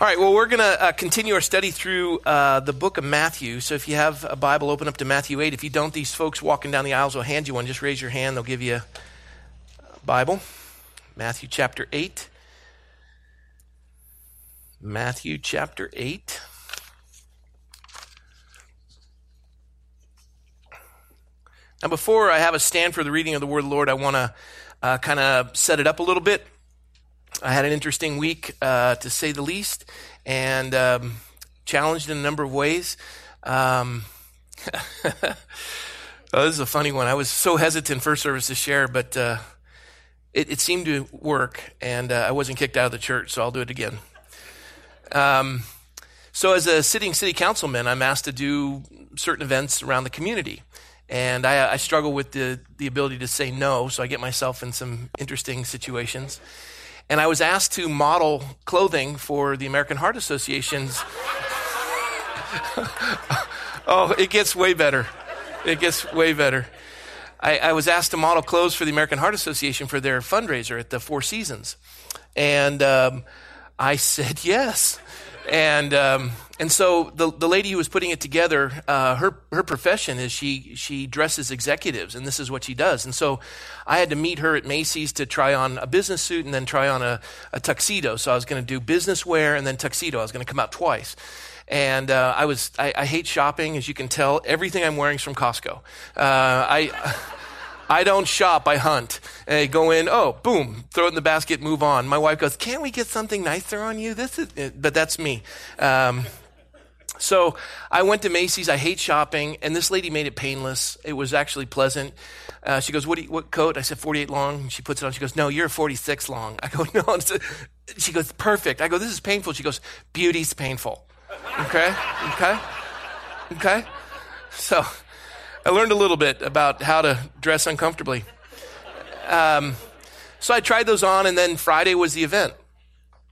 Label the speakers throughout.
Speaker 1: All right, well, we're going to uh, continue our study through uh, the book of Matthew. So if you have a Bible, open up to Matthew 8. If you don't, these folks walking down the aisles will hand you one. Just raise your hand, they'll give you a Bible. Matthew chapter 8. Matthew chapter 8. Now, before I have a stand for the reading of the Word of the Lord, I want to uh, kind of set it up a little bit. I had an interesting week, uh, to say the least, and um, challenged in a number of ways. Um, oh, this is a funny one. I was so hesitant first service to share, but uh, it, it, seemed to work, and uh, I wasn't kicked out of the church, so I'll do it again. Um, so, as a sitting city councilman, I'm asked to do certain events around the community. And I, I struggle with the, the ability to say no, so I get myself in some interesting situations and I was asked to model clothing for the American Heart Association's. oh, it gets way better. It gets way better. I, I, was asked to model clothes for the American Heart Association for their fundraiser at the Four Seasons. And um, I said yes. And um, and so the the lady who was putting it together, uh, her her profession is she she dresses executives, and this is what she does. And so I had to meet her at Macy's to try on a business suit and then try on a, a tuxedo. So I was going to do business wear and then tuxedo. I was going to come out twice. And uh, I was I, I, hate shopping, as you can tell. Everything I'm wearing is from Costco. Uh, I. I don't shop, I hunt. I go in, oh, boom, throw it in the basket, move on. My wife goes, can't we get something nicer on you? This is, but that's me. Um, so I went to Macy's. I hate shopping, and this lady made it painless. It was actually pleasant. Uh, she goes, what, you, what coat? I said, 48 long. She puts it on. She goes, no, you're 46 long. I go, no. She goes, perfect. I go, this is painful. She goes, beauty's painful. Okay? Okay? Okay? So I learned a little bit about how to dress uncomfortably. Um, so I tried those on, and then Friday was the event.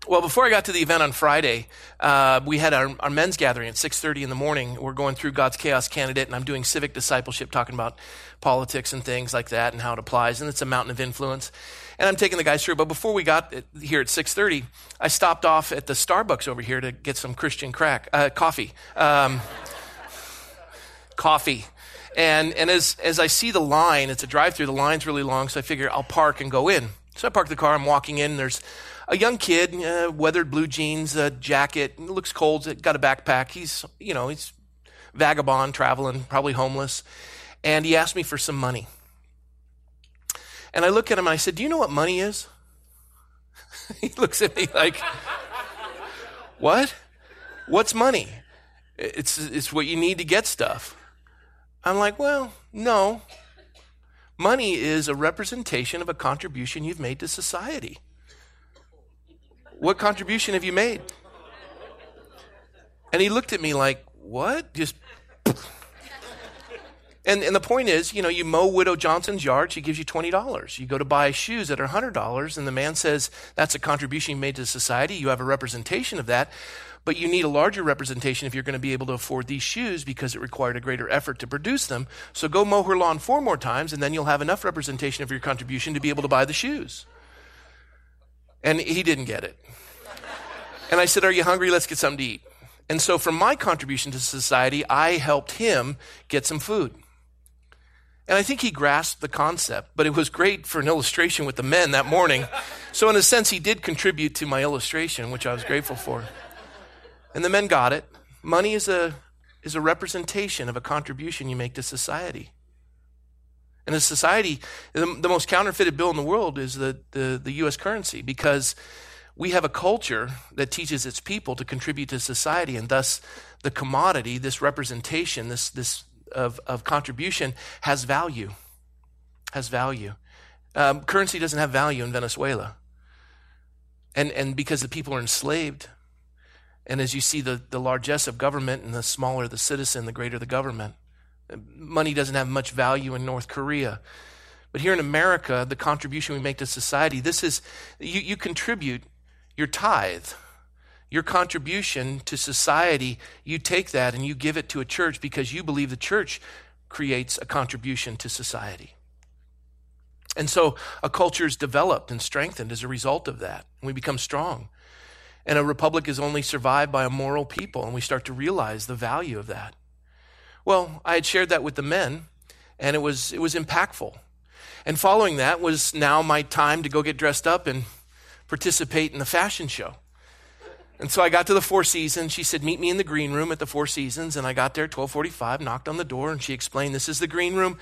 Speaker 1: Well, before I got to the event on Friday, uh, we had our, our, men's gathering at 6.30 in the morning. We're going through God's Chaos Candidate, and I'm doing civic discipleship, talking about politics and things like that and how it applies, and it's a mountain of influence. And I'm taking the guys through. But before we got here at 6.30, I stopped off at the Starbucks over here to get some Christian crack, uh, coffee. Um, coffee. And, and as, as I see the line, it's a drive through, the line's really long, so I figure I'll park and go in. So I park the car, I'm walking in, there's a young kid, uh, weathered blue jeans, a jacket, looks cold, got a backpack. He's, you know, he's vagabond, traveling, probably homeless. And he asked me for some money. And I look at him and I said, Do you know what money is? he looks at me like, What? What's money? It's, it's what you need to get stuff. I'm like, Well, no. Money is a representation of a contribution you've made to society. What contribution have you made? And he looked at me like, What? Just. And, and the point is, you know, you mow Widow Johnson's yard, she gives you $20. You go to buy shoes that are $100, and the man says that's a contribution you made to society. You have a representation of that, but you need a larger representation if you're going to be able to afford these shoes because it required a greater effort to produce them. So go mow her lawn four more times, and then you'll have enough representation of your contribution to be able to buy the shoes. And he didn't get it. And I said, Are you hungry? Let's get something to eat. And so, from my contribution to society, I helped him get some food. And I think he grasped the concept, but it was great for an illustration with the men that morning. So, in a sense, he did contribute to my illustration, which I was grateful for. And the men got it. Money is a, is a representation of a contribution you make to society. And a society, the, the most counterfeited bill in the world is the, the, the U.S. currency because we have a culture that teaches its people to contribute to society, and thus the commodity, this representation, this, this of, of contribution, has value. Has value. Um, currency doesn't have value in Venezuela. And, and because the people are enslaved, and as you see the, the largesse of government and the smaller the citizen, the greater the government. Money doesn't have much value in North Korea. But here in America, the contribution we make to society, this is, you, you contribute your tithe, your contribution to society, you take that and you give it to a church because you believe the church creates a contribution to society. And so a culture is developed and strengthened as a result of that. And we become strong. And a republic is only survived by a moral people, and we start to realize the value of that. Well, I had shared that with the men, and it was, it was impactful. And following that was now my time to go get dressed up and participate in the fashion show. And so I got to the Four Seasons. She said, "Meet me in the green room at the Four Seasons." And I got there 12:45, knocked on the door, and she explained, "This is the green room."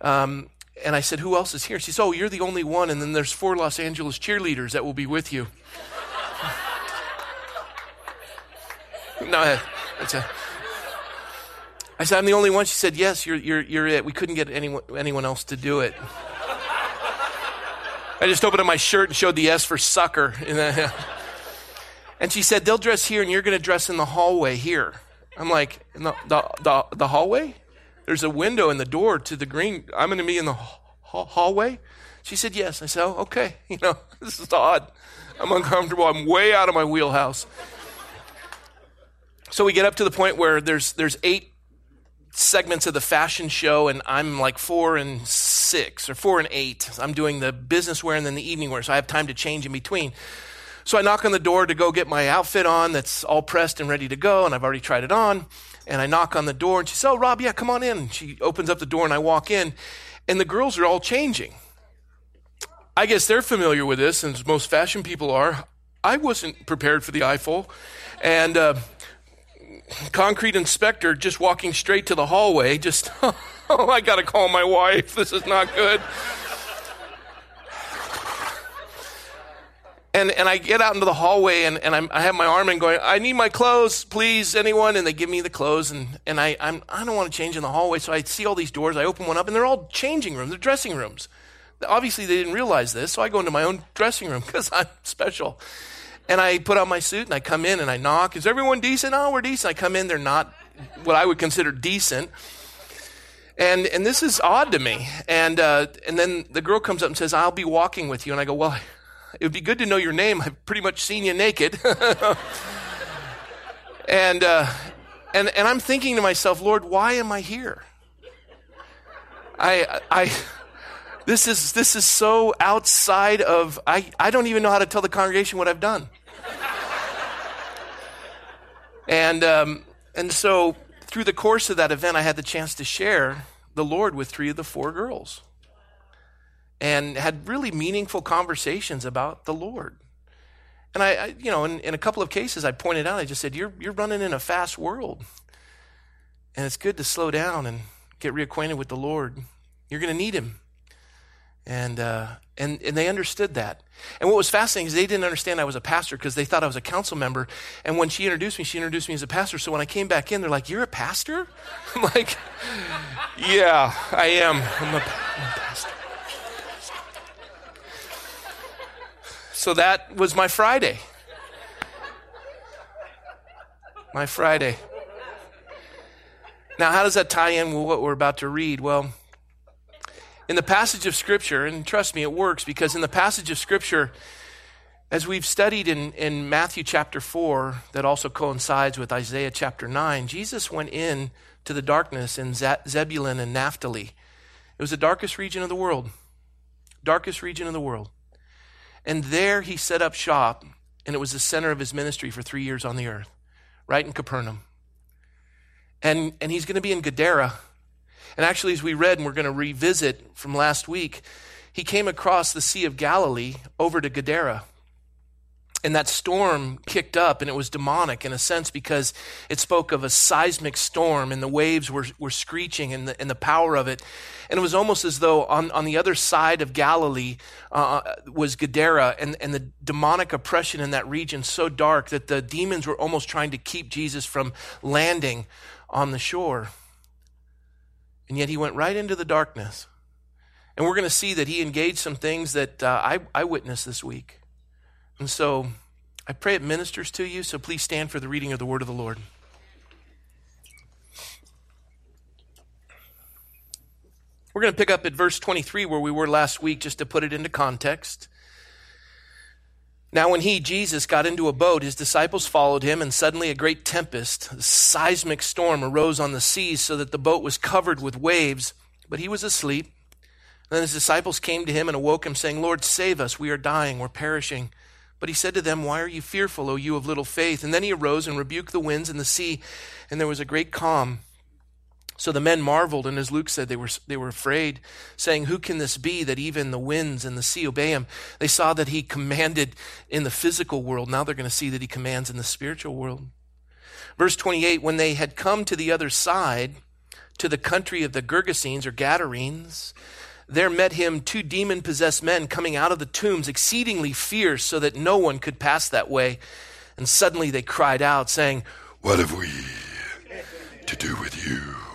Speaker 1: Um, and I said, "Who else is here?" She said, "Oh, you're the only one, and then there's four Los Angeles cheerleaders that will be with you." No, uh, it's a. I said, "I'm the only one." She said, "Yes, you're you're you're it. We couldn't get anyone anyone else to do it." I just opened up my shirt and showed the S for sucker. And uh, she said, they'll dress here and you're going to dress in the hallway here. I'm like, the, the, the, the, hallway? There's a window in the door to the green. I'm going to be in the ha- hallway? She said, yes. I said, oh, okay. You know, this is odd. I'm uncomfortable. I'm way out of my wheelhouse. So we get up to the point where there's, there's eight segments of the fashion show, and I'm like four and six or four and eight. I'm doing the business wear and then the evening wear, so I have time to change in between. So I knock on the door to go get my outfit on that's all pressed and ready to go, and I've already tried it on. And I knock on the door, and she says, Oh, Rob, yeah, come on in. And she opens up the door, and I walk in, and the girls are all changing. I guess they're familiar with this, as most fashion people are. I wasn't prepared for the eyeful. And, uh, concrete inspector just walking straight to the hallway, just, oh, I got to call my wife. This is not good. And, and I get out into the hallway and, and I'm, i have my arm in going, I need my clothes, please, anyone? And they give me the clothes and, and I, I'm, I don't want to change in the hallway. So I see all these doors. I open one up and they're all changing rooms, they're dressing rooms. Obviously, they didn't realize this. So I go into my own dressing room because I'm special. And I put on my suit and I come in and I knock. Is everyone decent? Oh, we're decent. I come in, they're not what I would consider decent. And, and this is odd to me. And, uh, and then the girl comes up and says, I'll be walking with you. And I go, Well, it would be good to know your name. I've pretty much seen you naked. and, uh, and, and I'm thinking to myself, Lord, why am I here? I, I, this is, this is so outside of, I, I don't even know how to tell the congregation what I've done. and, um, and so through the course of that event, I had the chance to share the Lord with three of the four girls and had really meaningful conversations about the Lord. And I, I you know, in, in, a couple of cases, I pointed out, I just said, you're, you're running in a fast world. And it's good to slow down and get reacquainted with the Lord. You're going to need Him. And, uh, and, and they understood that. And what was fascinating is they didn't understand I was a pastor because they thought I was a council member. And when she introduced me, she introduced me as a pastor. So when I came back in, they're like, You're a pastor? I'm like, Yeah, I am. I'm a, I'm a pastor. So that was my Friday. My Friday. Now, how does that tie in with what we're about to read? Well, in the passage of Scripture, and trust me, it works because in the passage of Scripture, as we've studied in, in Matthew chapter 4, that also coincides with Isaiah chapter 9, Jesus went in to the darkness in Zebulun and Naphtali. It was the darkest region of the world. Darkest region of the world. And there he set up shop, and it was the center of his ministry for three years on the earth, right in Capernaum. And, and he's going to be in Gadara. And actually, as we read, and we're going to revisit from last week, he came across the Sea of Galilee over to Gadara. And that storm kicked up and it was demonic in a sense because it spoke of a seismic storm and the waves were, were screeching and the, and the power of it. And it was almost as though on, on the other side of galilee uh, was gadara and, and the demonic oppression in that region so dark that the demons were almost trying to keep jesus from landing on the shore and yet he went right into the darkness and we're going to see that he engaged some things that uh, I, I witnessed this week and so I pray it ministers to you, so please stand for the reading of the word of the Lord. We're going to pick up at verse 23 where we were last week just to put it into context. Now, when he, Jesus, got into a boat, his disciples followed him, and suddenly a great tempest, a seismic storm, arose on the seas so that the boat was covered with waves, but he was asleep. Then his disciples came to him and awoke him, saying, Lord, save us, we are dying, we're perishing. But he said to them, Why are you fearful, O you of little faith? And then he arose and rebuked the winds and the sea, and there was a great calm. So the men marveled, and as Luke said, they were, they were afraid, saying, Who can this be that even the winds and the sea obey him? They saw that he commanded in the physical world. Now they're going to see that he commands in the spiritual world. Verse 28 When they had come to the other side, to the country of the Gergesenes or Gadarenes, there met him two demon possessed men coming out of the tombs, exceedingly fierce, so that no one could pass that way. And suddenly they cried out, saying,
Speaker 2: What have we to do with you,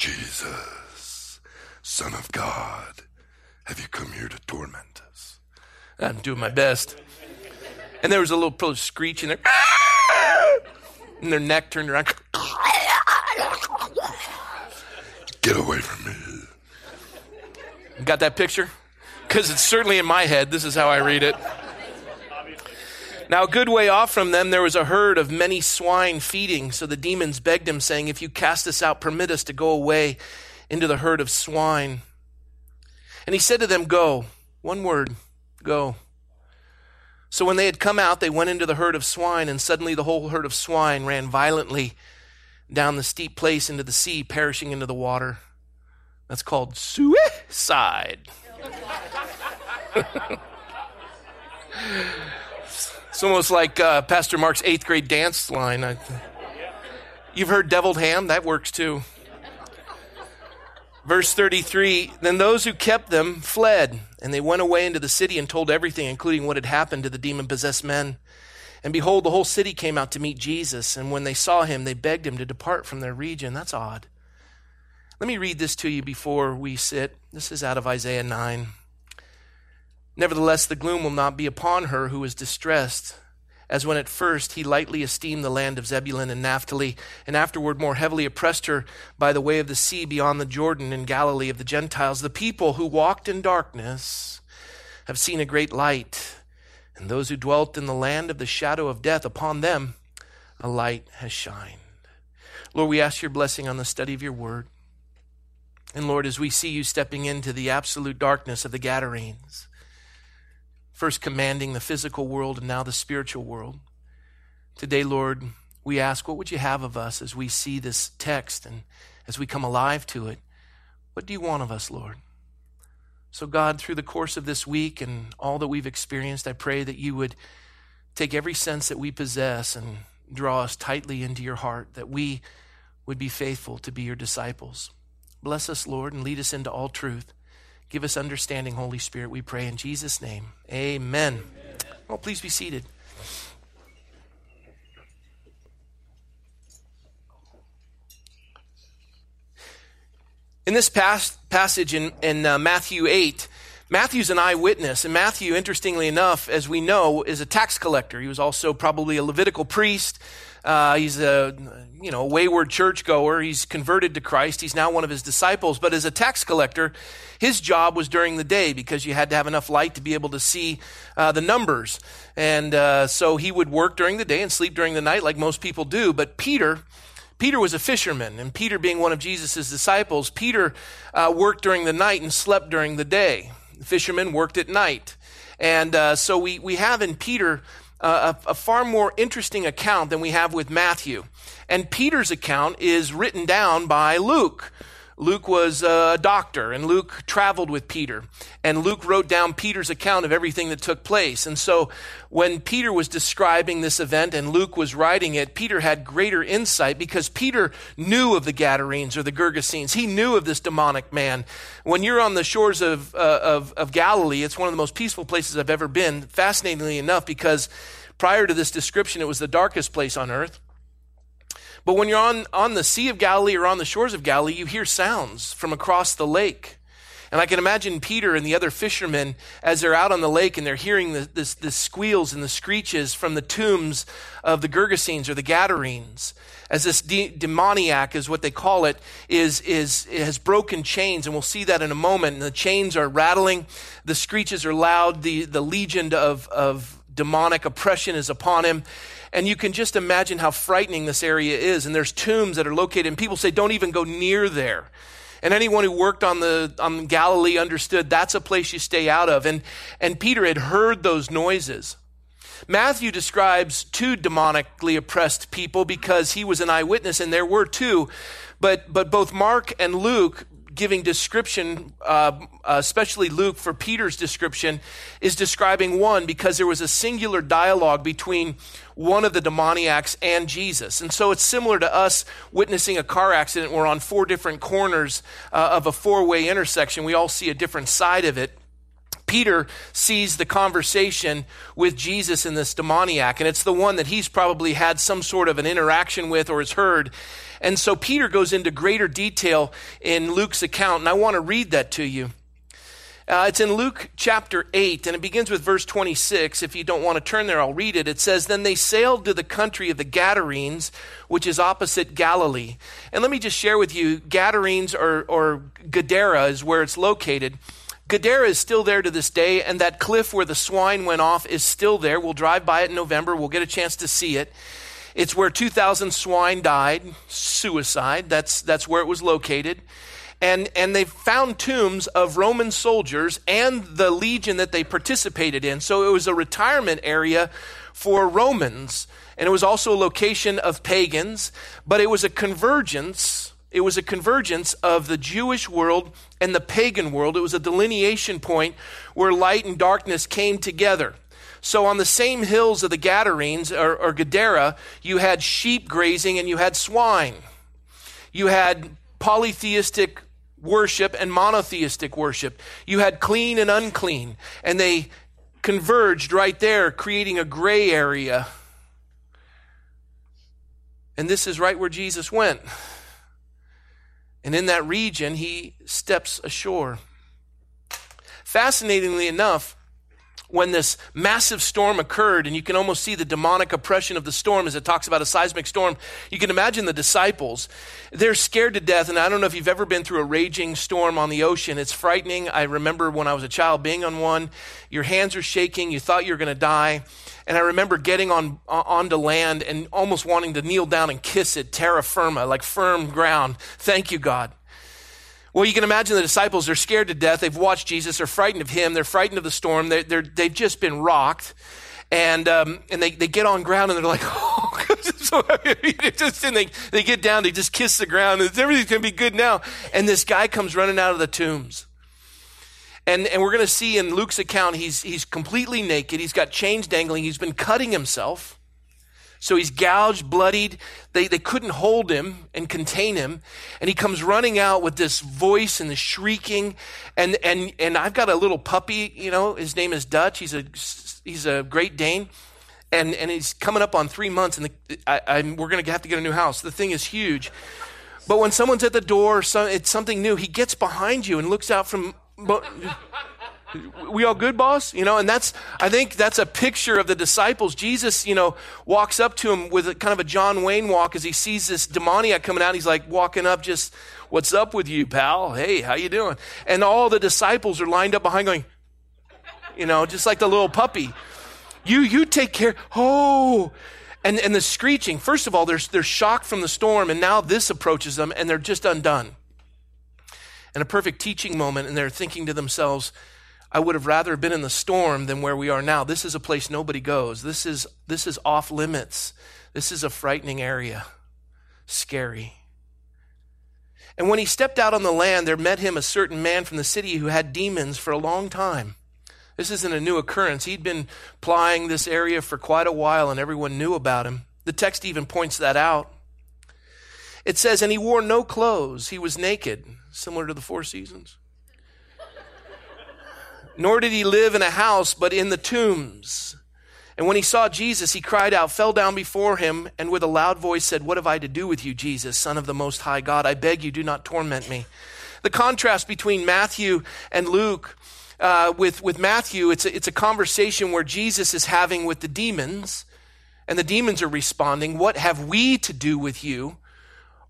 Speaker 2: Jesus, Son of God? Have you come here to torment us?
Speaker 1: I'm doing my best. And there was a little screech in there, and their neck turned around.
Speaker 2: Get away from me.
Speaker 1: Got that picture? Because it's certainly in my head. This is how I read it. Now, a good way off from them, there was a herd of many swine feeding. So the demons begged him, saying, If you cast us out, permit us to go away into the herd of swine. And he said to them, Go. One word, go. So when they had come out, they went into the herd of swine, and suddenly the whole herd of swine ran violently down the steep place into the sea, perishing into the water. That's called suicide. it's almost like uh, Pastor Mark's eighth grade dance line. You've heard deviled ham? That works too. Verse 33 Then those who kept them fled, and they went away into the city and told everything, including what had happened to the demon possessed men. And behold, the whole city came out to meet Jesus, and when they saw him, they begged him to depart from their region. That's odd. Let me read this to you before we sit. This is out of Isaiah 9. Nevertheless, the gloom will not be upon her who is distressed, as when at first he lightly esteemed the land of Zebulun and Naphtali, and afterward more heavily oppressed her by the way of the sea beyond the Jordan in Galilee of the Gentiles. The people who walked in darkness have seen a great light, and those who dwelt in the land of the shadow of death, upon them a light has shined. Lord, we ask your blessing on the study of your word. And Lord, as we see you stepping into the absolute darkness of the Gadarenes, first commanding the physical world and now the spiritual world, today, Lord, we ask, what would you have of us as we see this text and as we come alive to it? What do you want of us, Lord? So, God, through the course of this week and all that we've experienced, I pray that you would take every sense that we possess and draw us tightly into your heart, that we would be faithful to be your disciples. Bless us, Lord, and lead us into all truth. Give us understanding, Holy Spirit, we pray in Jesus' name. Amen. Amen. Well, please be seated. In this past passage in, in uh, Matthew 8, Matthew's an eyewitness, and Matthew, interestingly enough, as we know, is a tax collector. He was also probably a Levitical priest. Uh, he's a you know wayward churchgoer. He's converted to Christ. He's now one of his disciples. But as a tax collector, his job was during the day because you had to have enough light to be able to see uh, the numbers. And uh, so he would work during the day and sleep during the night, like most people do. But Peter. Peter was a fisherman, and Peter, being one of Jesus' disciples, Peter uh, worked during the night and slept during the day fishermen worked at night. And uh, so we, we have in Peter a, a, far more interesting account than we have with Matthew. And Peter's account is written down by Luke. Luke was a doctor, and Luke traveled with Peter. And Luke wrote down Peter's account of everything that took place. And so when Peter was describing this event and Luke was writing it, Peter had greater insight because Peter knew of the Gadarenes or the Gergesenes. He knew of this demonic man. When you're on the shores of, uh, of, of Galilee, it's one of the most peaceful places I've ever been, fascinatingly enough, because prior to this description, it was the darkest place on earth. But when you're on, on the Sea of Galilee or on the shores of Galilee, you hear sounds from across the lake. And I can imagine Peter and the other fishermen as they're out on the lake and they're hearing the, this, the squeals and the screeches from the tombs of the Gergesenes or the Gadarenes. As this de- demoniac is what they call it, is, is, it has broken chains. And we'll see that in a moment. And the chains are rattling. The screeches are loud. The, the legion of, of demonic oppression is upon him. And you can just imagine how frightening this area is. And there's tombs that are located, and people say, don't even go near there. And anyone who worked on the on Galilee understood that's a place you stay out of. And and Peter had heard those noises. Matthew describes two demonically oppressed people because he was an eyewitness, and there were two. But, but both Mark and Luke giving description, uh, especially Luke for Peter's description, is describing one because there was a singular dialogue between one of the demoniacs and Jesus. And so it's similar to us witnessing a car accident. We're on four different corners uh, of a four way intersection. We all see a different side of it. Peter sees the conversation with Jesus and this demoniac, and it's the one that he's probably had some sort of an interaction with or has heard. And so Peter goes into greater detail in Luke's account, and I want to read that to you. Uh, it's in Luke chapter 8, and it begins with verse 26. If you don't want to turn there, I'll read it. It says, Then they sailed to the country of the Gadarenes, which is opposite Galilee. And let me just share with you Gadarenes or, or Gadara is where it's located. Gadara is still there to this day, and that cliff where the swine went off is still there. We'll drive by it in November. We'll get a chance to see it. It's where 2,000 swine died, suicide. That's, that's where it was located. And, and they found tombs of Roman soldiers and the legion that they participated in. So it was a retirement area for Romans. And it was also a location of pagans, but it was a convergence it was a convergence of the Jewish world and the pagan world. It was a delineation point where light and darkness came together. So, on the same hills of the Gadarenes or, or Gadara, you had sheep grazing and you had swine. You had polytheistic worship and monotheistic worship. You had clean and unclean. And they converged right there, creating a gray area. And this is right where Jesus went. And in that region, he steps ashore. Fascinatingly enough, when this massive storm occurred, and you can almost see the demonic oppression of the storm as it talks about a seismic storm, you can imagine the disciples. They're scared to death, and I don't know if you've ever been through a raging storm on the ocean. It's frightening. I remember when I was a child being on one. Your hands are shaking. You thought you were going to die. And I remember getting on uh, onto land and almost wanting to kneel down and kiss it, terra firma, like firm ground. Thank you, God. Well, you can imagine the disciples, they're scared to death. They've watched Jesus. They're frightened of him. They're frightened of the storm. They're, they're, they've just been rocked. And, um, and they, they get on ground and they're like, oh, so just, and they, they get down, they just kiss the ground, and everything's going to be good now. And this guy comes running out of the tombs. And, and we're going to see in Luke's account, he's, he's completely naked. He's got chains dangling. He's been cutting himself. So he's gouged, bloodied. They, they couldn't hold him and contain him. And he comes running out with this voice and the shrieking. And, and, and I've got a little puppy, you know, his name is Dutch. He's a, he's a Great Dane. And, and he's coming up on three months, and the, I, I, we're going to have to get a new house. The thing is huge. But when someone's at the door, it's something new, he gets behind you and looks out from we all good, boss? You know, and that's, I think that's a picture of the disciples. Jesus, you know, walks up to him with a, kind of a John Wayne walk as he sees this demoniac coming out. He's like walking up, just, what's up with you, pal? Hey, how you doing? And all the disciples are lined up behind going, you know, just like the little puppy. You, you take care. Oh, and, and the screeching. First of all, they're, they're shocked from the storm, and now this approaches them, and they're just undone and a perfect teaching moment, and they're thinking to themselves, I would have rather been in the storm than where we are now. This is a place nobody goes. This is, this is off limits. This is a frightening area. Scary. And when he stepped out on the land, there met him a certain man from the city who had demons for a long time. This isn't a new occurrence. He'd been plying this area for quite a while, and everyone knew about him. The text even points that out. It says, And he wore no clothes, he was naked similar to the Four Seasons. Nor did he live in a house, but in the tombs. And when he saw Jesus, he cried out, fell down before him, and with a loud voice said, What have I to do with you, Jesus, Son of the Most High God? I beg you, do not torment me. The contrast between Matthew and Luke, uh, with, with Matthew, it's a, it's a conversation where Jesus is having with the demons, and the demons are responding, What have we to do with you?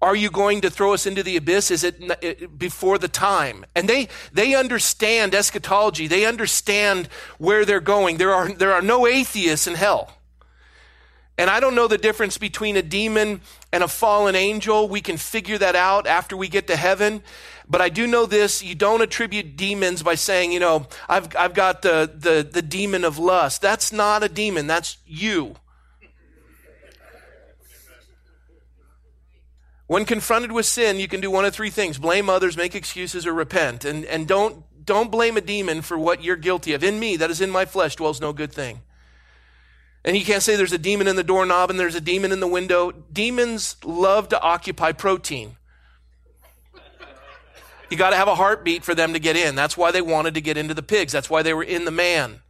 Speaker 1: Are you going to throw us into the abyss? Is it before the time? And they, they understand eschatology. They understand where they're going. There are, there are no atheists in hell. And I don't know the difference between a demon and a fallen angel. We can figure that out after we get to heaven. But I do know this you don't attribute demons by saying, you know, I've, I've got the, the, the demon of lust. That's not a demon, that's you. When confronted with sin, you can do one of three things blame others, make excuses, or repent. And, and don't, don't blame a demon for what you're guilty of. In me, that is in my flesh, dwells no good thing. And you can't say there's a demon in the doorknob and there's a demon in the window. Demons love to occupy protein. You got to have a heartbeat for them to get in. That's why they wanted to get into the pigs. That's why they were in the man.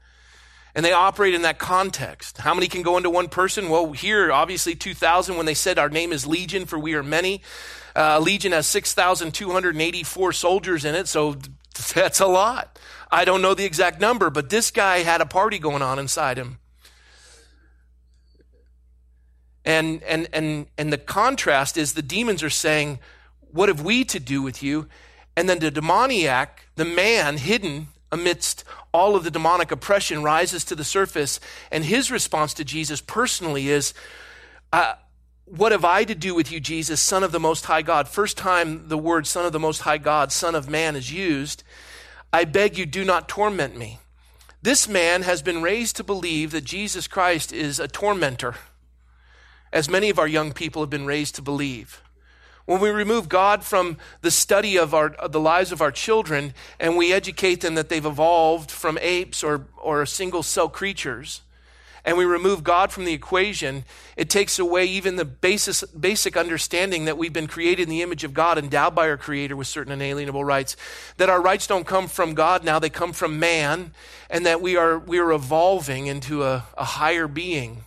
Speaker 1: And they operate in that context. How many can go into one person? Well, here, obviously, 2,000 when they said our name is Legion, for we are many. Uh, Legion has 6,284 soldiers in it, so that's a lot. I don't know the exact number, but this guy had a party going on inside him. And, and, and, and the contrast is the demons are saying, What have we to do with you? And then the demoniac, the man hidden amidst all of the demonic oppression, rises to the surface. And his response to Jesus personally is, uh, What have I to do with you, Jesus, Son of the Most High God? First time the word Son of the Most High God, Son of Man, is used. I beg you, do not torment me. This man has been raised to believe that Jesus Christ is a tormentor as many of our young people have been raised to believe. When we remove God from the study of, our, of the lives of our children and we educate them that they've evolved from apes or, or single cell creatures, and we remove God from the equation, it takes away even the basis, basic understanding that we've been created in the image of God, endowed by our Creator with certain inalienable rights. That our rights don't come from God now, they come from man, and that we are, we are evolving into a, a higher being.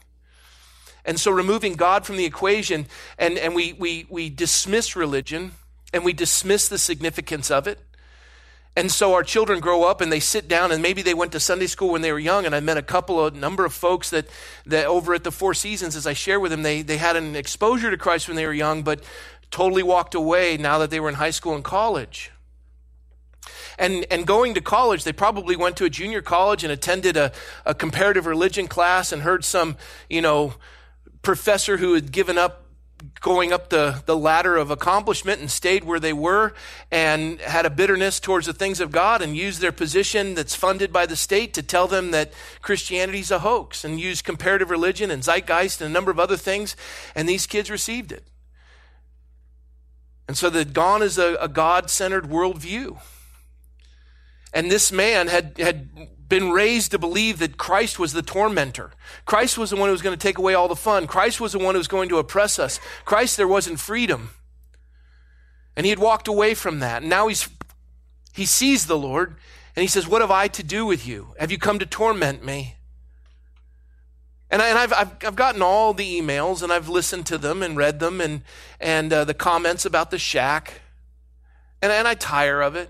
Speaker 1: And so removing God from the equation, and, and we, we, we dismiss religion and we dismiss the significance of it. And so our children grow up and they sit down and maybe they went to Sunday school when they were young. And I met a couple, a number of folks that, that over at the Four Seasons, as I share with them, they, they had an exposure to Christ when they were young, but totally walked away now that they were in high school and college. And, and going to college, they probably went to a junior college and attended a, a comparative religion class and heard some, you know, professor who had given up going up the, the ladder of accomplishment and stayed where they were and had a bitterness towards the things of God and used their position that's funded by the state to tell them that Christianity is a hoax and used comparative religion and zeitgeist and a number of other things. And these kids received it. And so the gone is a, a God centered worldview. And this man had, had been raised to believe that Christ was the tormentor. Christ was the one who was going to take away all the fun. Christ was the one who was going to oppress us. Christ, there wasn't freedom. And he had walked away from that. And now he's, he sees the Lord and he says, What have I to do with you? Have you come to torment me? And, I, have I've, I've gotten all the emails and I've listened to them and read them and, and uh, the comments about the shack. And, and I tire of it.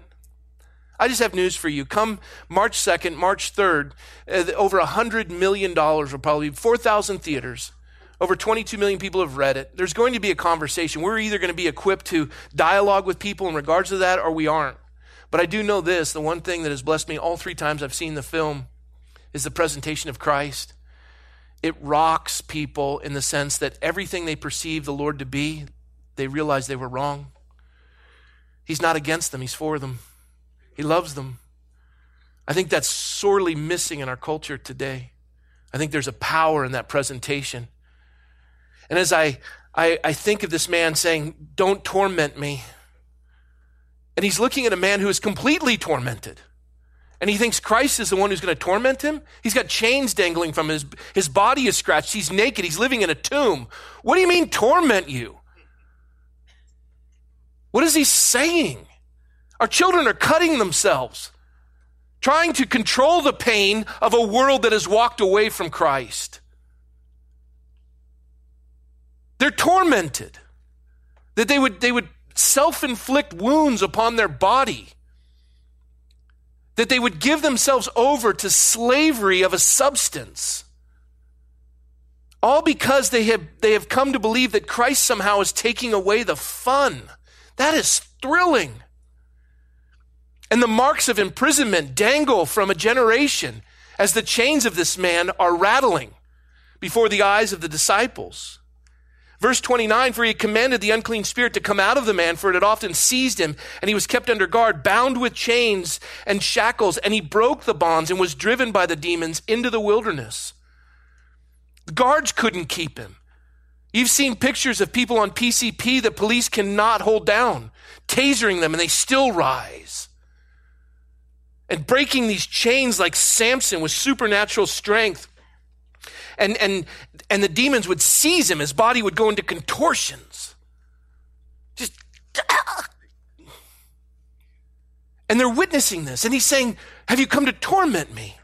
Speaker 1: I just have news for you. Come March 2nd, March 3rd, uh, over $100 million will probably be 4,000 theaters. Over 22 million people have read it. There's going to be a conversation. We're either going to be equipped to dialogue with people in regards to that or we aren't. But I do know this the one thing that has blessed me all three times I've seen the film is the presentation of Christ. It rocks people in the sense that everything they perceive the Lord to be, they realize they were wrong. He's not against them, He's for them. He loves them. I think that's sorely missing in our culture today. I think there's a power in that presentation. And as I, I, I, think of this man saying, Don't torment me. And he's looking at a man who is completely tormented. And he thinks Christ is the one who's going to torment him. He's got chains dangling from his, his body is scratched. He's naked. He's living in a tomb. What do you mean, torment you? What is he saying? Our children are cutting themselves, trying to control the pain of a world that has walked away from Christ. They're tormented. That they would, they would self inflict wounds upon their body. That they would give themselves over to slavery of a substance. All because they have, they have come to believe that Christ somehow is taking away the fun. That is thrilling and the marks of imprisonment dangle from a generation as the chains of this man are rattling before the eyes of the disciples. Verse 29, for he commanded the unclean spirit to come out of the man, for it had often seized him, and he was kept under guard, bound with chains and shackles, and he broke the bonds and was driven by the demons into the wilderness. The guards couldn't keep him. You've seen pictures of people on PCP that police cannot hold down, tasering them, and they still rise. And breaking these chains like Samson with supernatural strength and, and, and the demons would seize him. His body would go into contortions. Just. And they're witnessing this. And he's saying, Have you come to torment me?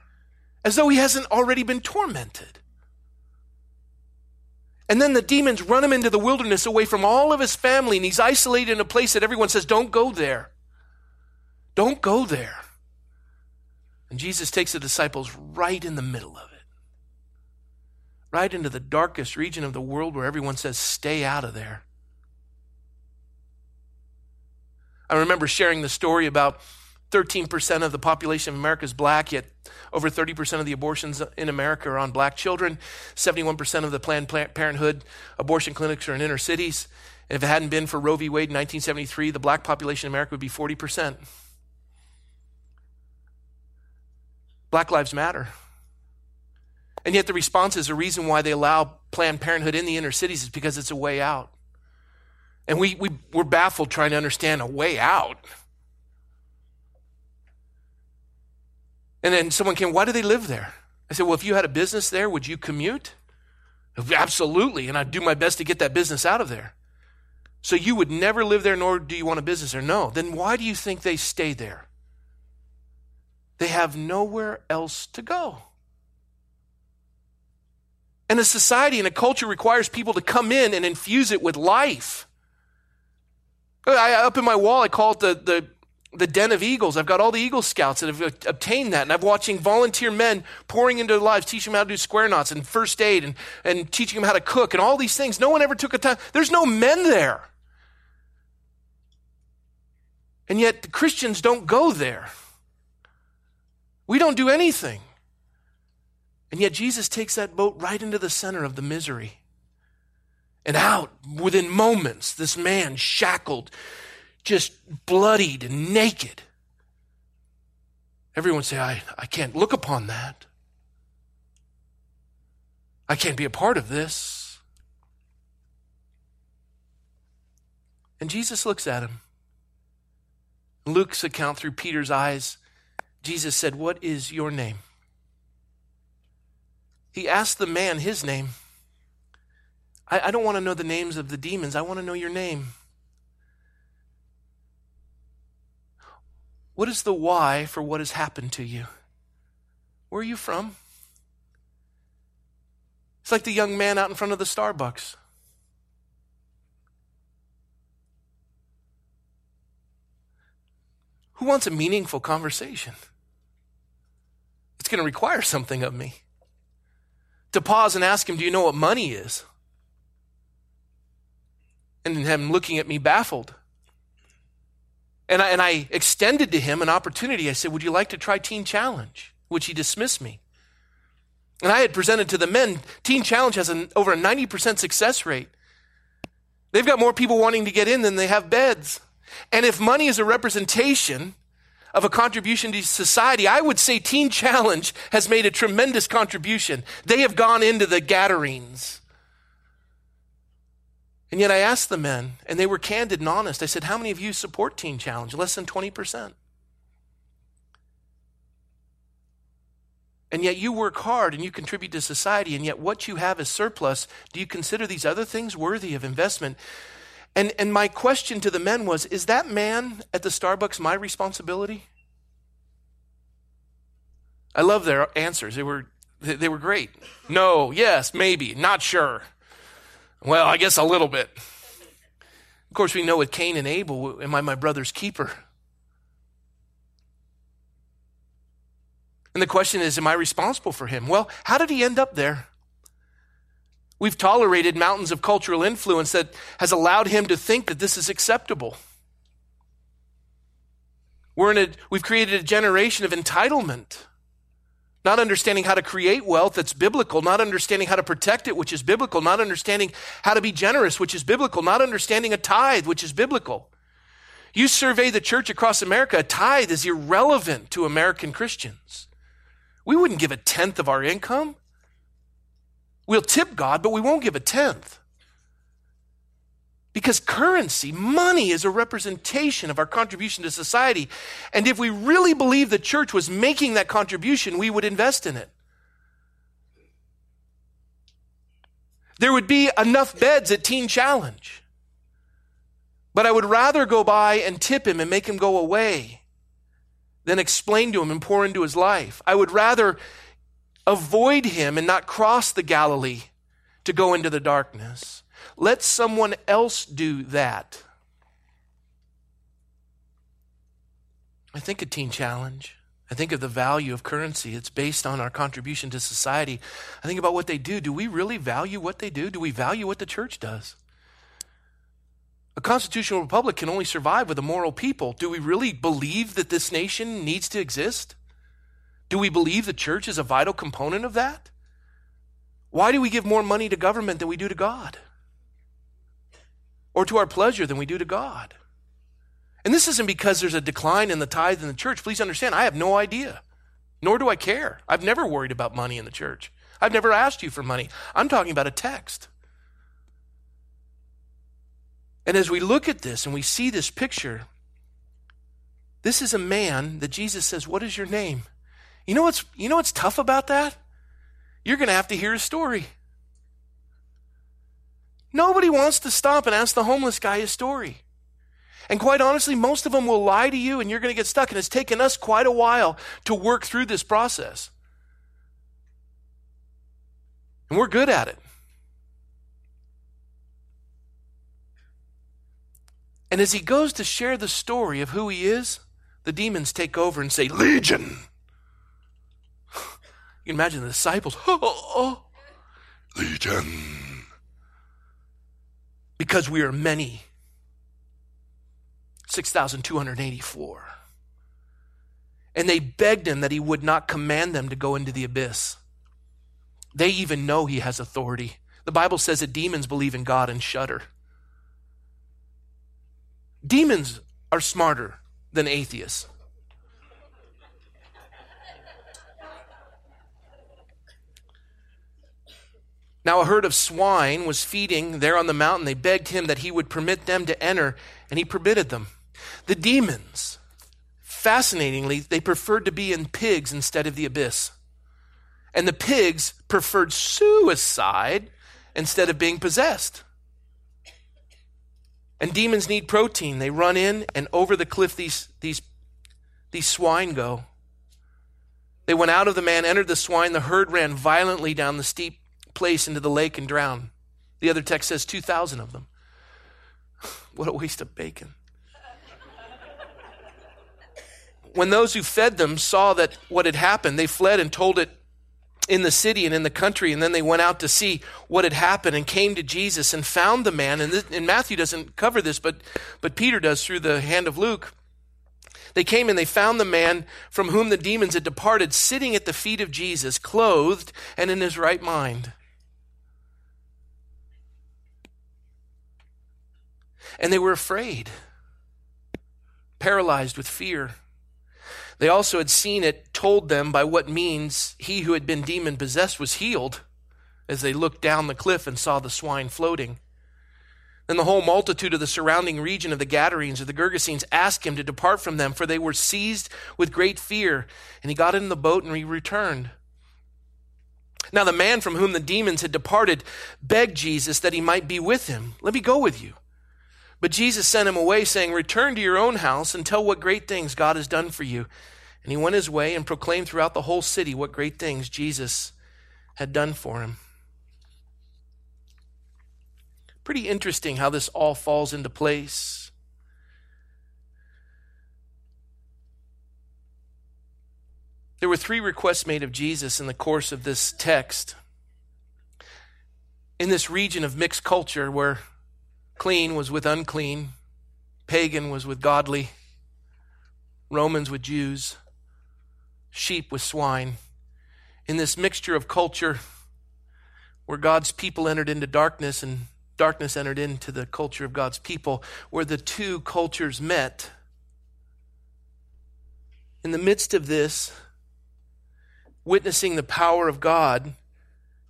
Speaker 1: As though he hasn't already been tormented. And then the demons run him into the wilderness away from all of his family, and he's isolated in a place that everyone says, Don't go there. Don't go there. And Jesus takes the disciples right in the middle of it right into the darkest region of the world where everyone says, stay out of there. I remember sharing the story about 13% of the population of America is black, yet over 30% of the abortions in America are on black children. 71% of the Planned Parenthood abortion clinics are in inner cities. And if it hadn't been for Roe v. Wade in 1973, the black population in America would be 40%. Black Lives Matter. And yet the response is the reason why they allow Planned Parenthood in the inner cities is because it's a way out. And we, we, we're baffled trying to understand a way out. And then someone came, why do they live there? I said, well, if you had a business there, would you commute? Absolutely. And I'd do my best to get that business out of there. So you would never live there, nor do you want a business there? No. Then why do you think they stay there? They have nowhere else to go. And a society and a culture requires people to come in and infuse it with life. Uh, I, up in my wall, I call it the, the, the den of eagles. I've got all the Eagle Scouts that have uh, obtained that. And I'm watching volunteer men pouring into their lives, teaching them how to do square knots and first aid and, and teaching them how to cook and all these things. No one ever took a time. There's no men there. And yet the Christians don't go there. We don't do anything. And yet Jesus takes that boat right into the center of the misery. And out within moments, this man shackled, just bloodied and naked. Everyone say, I, I can't look upon that. I can't be a part of this. And Jesus looks at him. Luke's account through Peter's eyes, Jesus said, What is your name? He asked the man his name. I, I don't want to know the names of the demons, I want to know your name. What is the why for what has happened to you? Where are you from? It's like the young man out in front of the Starbucks. Who wants a meaningful conversation? It's going to require something of me to pause and ask him, Do you know what money is? And him looking at me baffled. And I, and I extended to him an opportunity. I said, Would you like to try Teen Challenge? Which he dismissed me. And I had presented to the men, Teen Challenge has an, over a 90% success rate. They've got more people wanting to get in than they have beds. And if money is a representation of a contribution to society, I would say Teen Challenge has made a tremendous contribution. They have gone into the Gadarenes. And yet I asked the men, and they were candid and honest. I said, How many of you support Teen Challenge? Less than 20%. And yet you work hard and you contribute to society, and yet what you have is surplus. Do you consider these other things worthy of investment? And, and my question to the men was Is that man at the Starbucks my responsibility? I love their answers. They were, they were great. No, yes, maybe, not sure. Well, I guess a little bit. Of course, we know with Cain and Abel, am I my brother's keeper? And the question is, am I responsible for him? Well, how did he end up there? We've tolerated mountains of cultural influence that has allowed him to think that this is acceptable. We're in a, we've created a generation of entitlement. not understanding how to create wealth that's biblical, not understanding how to protect it, which is biblical, not understanding how to be generous, which is biblical, not understanding a tithe, which is biblical. You survey the church across America, a tithe is irrelevant to American Christians. We wouldn't give a tenth of our income. We'll tip God, but we won't give a tenth. Because currency, money, is a representation of our contribution to society. And if we really believed the church was making that contribution, we would invest in it. There would be enough beds at Teen Challenge. But I would rather go by and tip him and make him go away than explain to him and pour into his life. I would rather avoid him and not cross the Galilee to go into the darkness. Let someone else do that. I think a teen challenge. I think of the value of currency. It's based on our contribution to society. I think about what they do. Do we really value what they do? Do we value what the church does? A constitutional republic can only survive with a moral people. Do we really believe that this nation needs to exist? Do we believe the church is a vital component of that? Why do we give more money to government than we do to God? or to our pleasure than we do to God. And this isn't because there's a decline in the tithe in the church. Please understand, I have no idea, nor do I care. I've never worried about money in the church. I've never asked you for money. I'm talking about a text. And as we look at this and we see this picture, this is a man that Jesus says, What is your name? You know what's, you know what's tough about that? You're going to have to hear his story. Nobody wants to stop and ask the homeless guy his story. And quite honestly, most of them will lie to you and you're going to get stuck. And it's taken us quite a while to work through this process. And we're good at it. And as he goes to share the story of who he is, the demons take over and say, Legion. Can imagine the disciples, oh, oh, oh.
Speaker 2: Legion
Speaker 1: because we are many. 6,284. And they begged him that he would not command them to go into the abyss. They even know he has authority. The Bible says that demons believe in God and shudder. Demons are smarter than atheists. Now, a herd of swine was feeding there on the mountain. They begged him that he would permit them to enter, and he permitted them. The demons, fascinatingly, they preferred to be in pigs instead of the abyss. And the pigs preferred suicide instead of being possessed. And demons need protein. They run in, and over the cliff, these, these, these swine go. They went out of the man, entered the swine. The herd ran violently down the steep place into the lake and drown. The other text says 2,000 of them. what a waste of bacon. when those who fed them saw that what had happened, they fled and told it in the city and in the country, and then they went out to see what had happened and came to Jesus and found the man. And, this, and Matthew doesn't cover this, but, but Peter does through the hand of Luke. They came and they found the man from whom the demons had departed sitting at the feet of Jesus, clothed and in his right mind. And they were afraid, paralyzed with fear. They also had seen it told them by what means he who had been demon possessed was healed as they looked down the cliff and saw the swine floating. Then the whole multitude of the surrounding region of the Gadarenes or the Gergesenes asked him to depart from them, for they were seized with great fear. And he got in the boat and he returned. Now the man from whom the demons had departed begged Jesus that he might be with him. Let me go with you. But Jesus sent him away, saying, Return to your own house and tell what great things God has done for you. And he went his way and proclaimed throughout the whole city what great things Jesus had done for him. Pretty interesting how this all falls into place. There were three requests made of Jesus in the course of this text. In this region of mixed culture where Clean was with unclean, pagan was with godly, Romans with Jews, sheep with swine. in this mixture of culture where God's people entered into darkness and darkness entered into the culture of God's people, where the two cultures met. In the midst of this, witnessing the power of God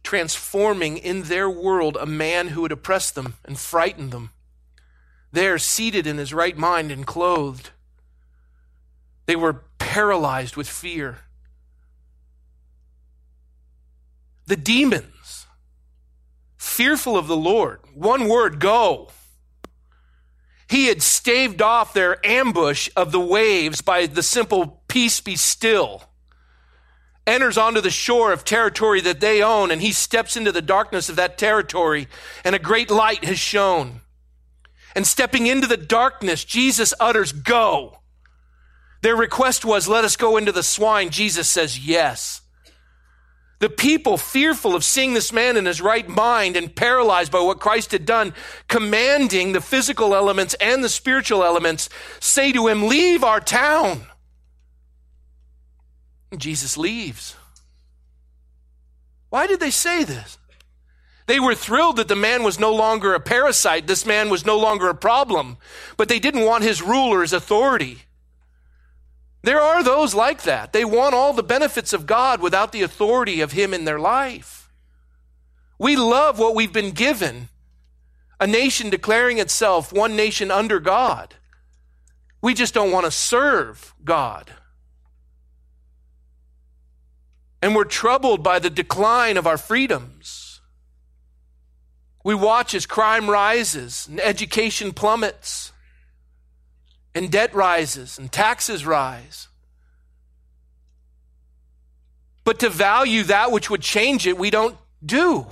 Speaker 1: transforming in their world a man who had oppressed them and frightened them. There, seated in his right mind and clothed, they were paralyzed with fear. The demons, fearful of the Lord, one word, go. He had staved off their ambush of the waves by the simple peace be still. Enters onto the shore of territory that they own, and he steps into the darkness of that territory, and a great light has shone. And stepping into the darkness, Jesus utters, Go. Their request was, Let us go into the swine. Jesus says, Yes. The people, fearful of seeing this man in his right mind and paralyzed by what Christ had done, commanding the physical elements and the spiritual elements, say to him, Leave our town. Jesus leaves. Why did they say this? They were thrilled that the man was no longer a parasite. This man was no longer a problem, but they didn't want his rule or his authority. There are those like that. They want all the benefits of God without the authority of Him in their life. We love what we've been given a nation declaring itself one nation under God. We just don't want to serve God. And we're troubled by the decline of our freedoms. We watch as crime rises and education plummets and debt rises and taxes rise. But to value that which would change it, we don't do.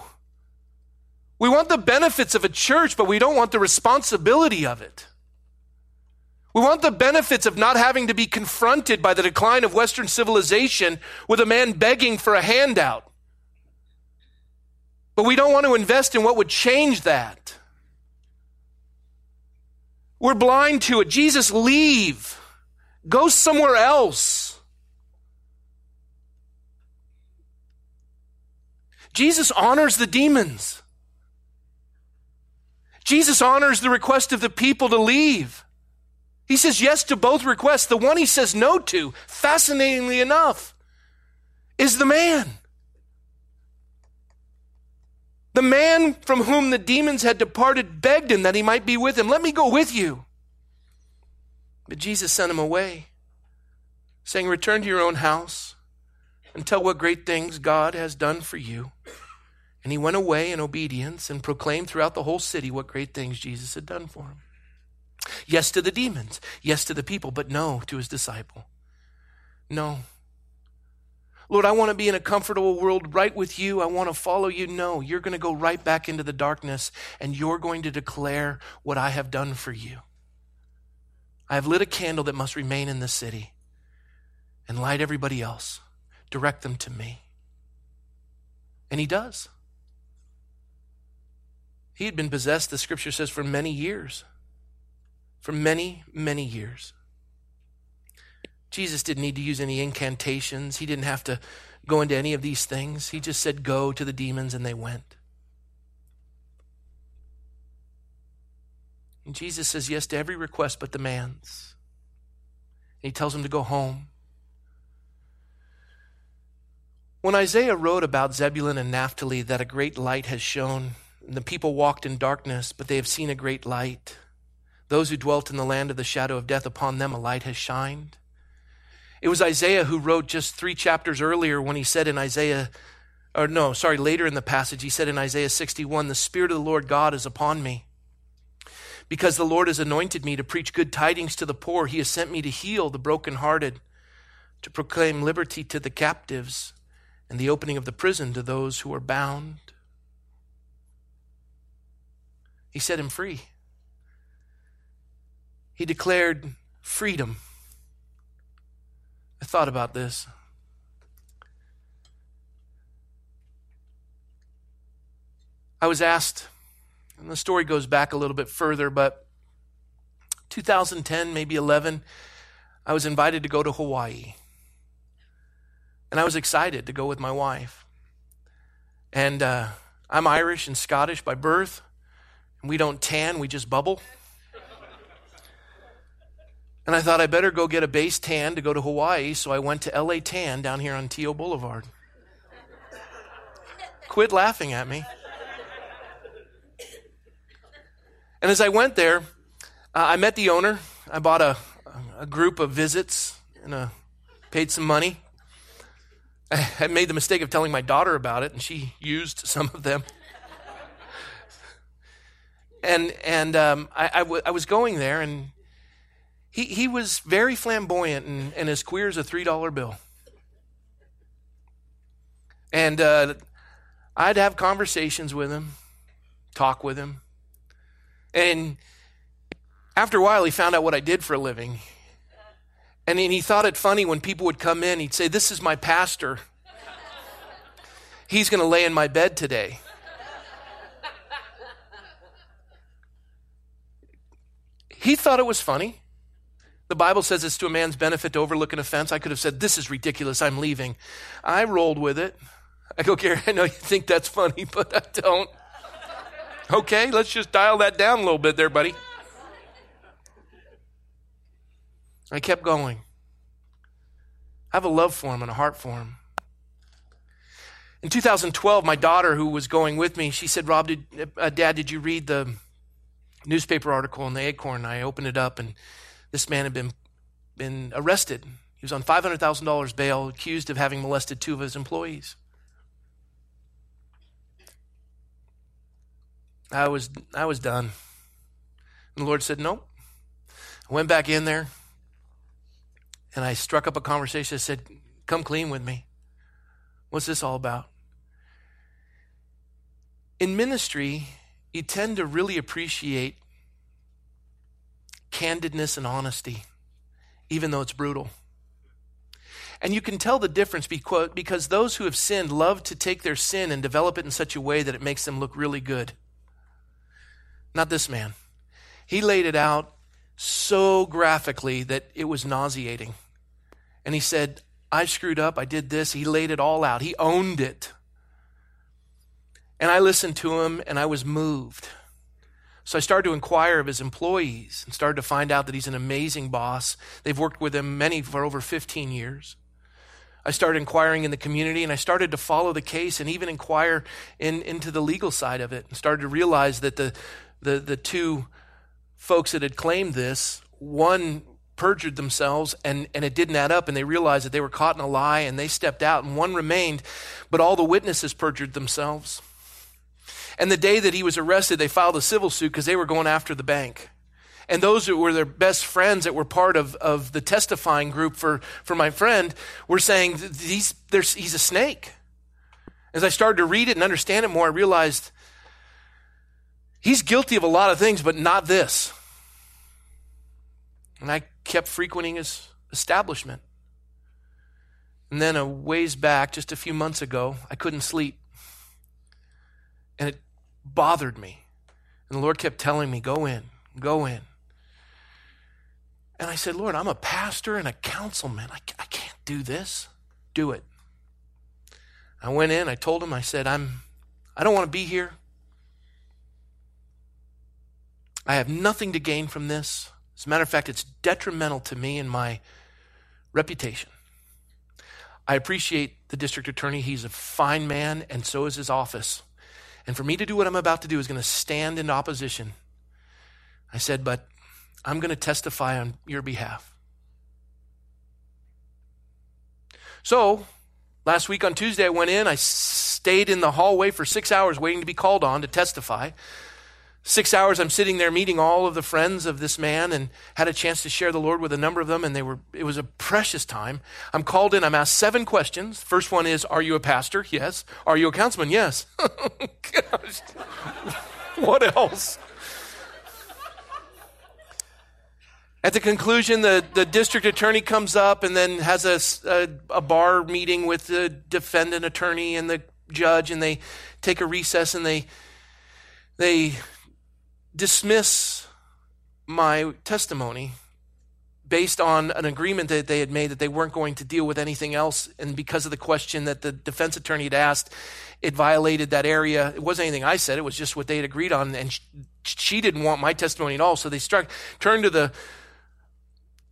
Speaker 1: We want the benefits of a church, but we don't want the responsibility of it. We want the benefits of not having to be confronted by the decline of Western civilization with a man begging for a handout. But we don't want to invest in what would change that. We're blind to it. Jesus, leave. Go somewhere else. Jesus honors the demons. Jesus honors the request of the people to leave. He says yes to both requests. The one he says no to, fascinatingly enough, is the man. The man from whom the demons had departed begged him that he might be with him. Let me go with you. But Jesus sent him away, saying, Return to your own house and tell what great things God has done for you. And he went away in obedience and proclaimed throughout the whole city what great things Jesus had done for him. Yes to the demons, yes to the people, but no to his disciple. No. Lord, I want to be in a comfortable world right with you. I want to follow you. No, you're going to go right back into the darkness and you're going to declare what I have done for you. I have lit a candle that must remain in the city and light everybody else. Direct them to me. And he does. He had been possessed, the scripture says, for many years. For many, many years. Jesus didn't need to use any incantations. He didn't have to go into any of these things. He just said, Go to the demons, and they went. And Jesus says yes to every request but the man's. And he tells him to go home. When Isaiah wrote about Zebulun and Naphtali that a great light has shone, and the people walked in darkness, but they have seen a great light. Those who dwelt in the land of the shadow of death, upon them a light has shined. It was Isaiah who wrote just three chapters earlier when he said in Isaiah, or no, sorry, later in the passage, he said in Isaiah 61, The Spirit of the Lord God is upon me. Because the Lord has anointed me to preach good tidings to the poor, he has sent me to heal the brokenhearted, to proclaim liberty to the captives, and the opening of the prison to those who are bound. He set him free. He declared freedom I thought about this. I was asked, and the story goes back a little bit further, but 2010, maybe 11, I was invited to go to Hawaii. And I was excited to go with my wife. And uh, I'm Irish and Scottish by birth. And we don't tan, we just bubble. And I thought I better go get a base tan to go to Hawaii, so I went to LA Tan down here on Teal Boulevard. Quit laughing at me. And as I went there, uh, I met the owner. I bought a, a group of visits and uh, paid some money. I made the mistake of telling my daughter about it, and she used some of them. and and um, I, I, w- I was going there, and he, he was very flamboyant and, and as queer as a $3 bill. And uh, I'd have conversations with him, talk with him. And after a while, he found out what I did for a living. And he thought it funny when people would come in, he'd say, This is my pastor. He's going to lay in my bed today. He thought it was funny. The Bible says it's to a man's benefit to overlook an offense. I could have said, This is ridiculous. I'm leaving. I rolled with it. I go, Gary, I know you think that's funny, but I don't. Okay, let's just dial that down a little bit there, buddy. I kept going. I have a love for him and a heart for him. In 2012, my daughter, who was going with me, she said, Rob, did, uh, Dad, did you read the newspaper article in the Acorn? I opened it up, and this man had been, been arrested. He was on $500,000 bail, accused of having molested two of his employees. I was, I was done. And the Lord said, Nope. I went back in there and I struck up a conversation. I said, Come clean with me. What's this all about? In ministry, you tend to really appreciate candidness and honesty, even though it's brutal. And you can tell the difference because those who have sinned love to take their sin and develop it in such a way that it makes them look really good. Not this man. He laid it out so graphically that it was nauseating. And he said, I screwed up. I did this. He laid it all out. He owned it. And I listened to him and I was moved. So I started to inquire of his employees and started to find out that he's an amazing boss. They've worked with him many for over 15 years. I started inquiring in the community and I started to follow the case and even inquire in, into the legal side of it and started to realize that the, the, the two folks that had claimed this, one perjured themselves and, and it didn't add up and they realized that they were caught in a lie and they stepped out and one remained, but all the witnesses perjured themselves. And the day that he was arrested, they filed a civil suit because they were going after the bank. And those who were their best friends that were part of, of the testifying group for, for my friend were saying, he's, he's a snake. As I started to read it and understand it more, I realized He's guilty of a lot of things, but not this. And I kept frequenting his establishment. And then a ways back, just a few months ago, I couldn't sleep. And it bothered me. And the Lord kept telling me, go in, go in. And I said, Lord, I'm a pastor and a councilman. I, I can't do this. Do it. I went in, I told him, I said, I'm, I don't want to be here. I have nothing to gain from this. As a matter of fact, it's detrimental to me and my reputation. I appreciate the district attorney. He's a fine man, and so is his office. And for me to do what I'm about to do is going to stand in opposition. I said, but I'm going to testify on your behalf. So, last week on Tuesday, I went in. I stayed in the hallway for six hours waiting to be called on to testify. Six hours, I'm sitting there meeting all of the friends of this man and had a chance to share the Lord with a number of them, and they were, it was a precious time. I'm called in, I'm asked seven questions. First one is, Are you a pastor? Yes. Are you a councilman? Yes. Gosh. what else? At the conclusion, the, the district attorney comes up and then has a, a, a bar meeting with the defendant attorney and the judge, and they take a recess and they they dismiss my testimony based on an agreement that they had made that they weren't going to deal with anything else. And because of the question that the defense attorney had asked, it violated that area. It wasn't anything I said, it was just what they had agreed on. And she, didn't want my testimony at all. So they struck, turned to the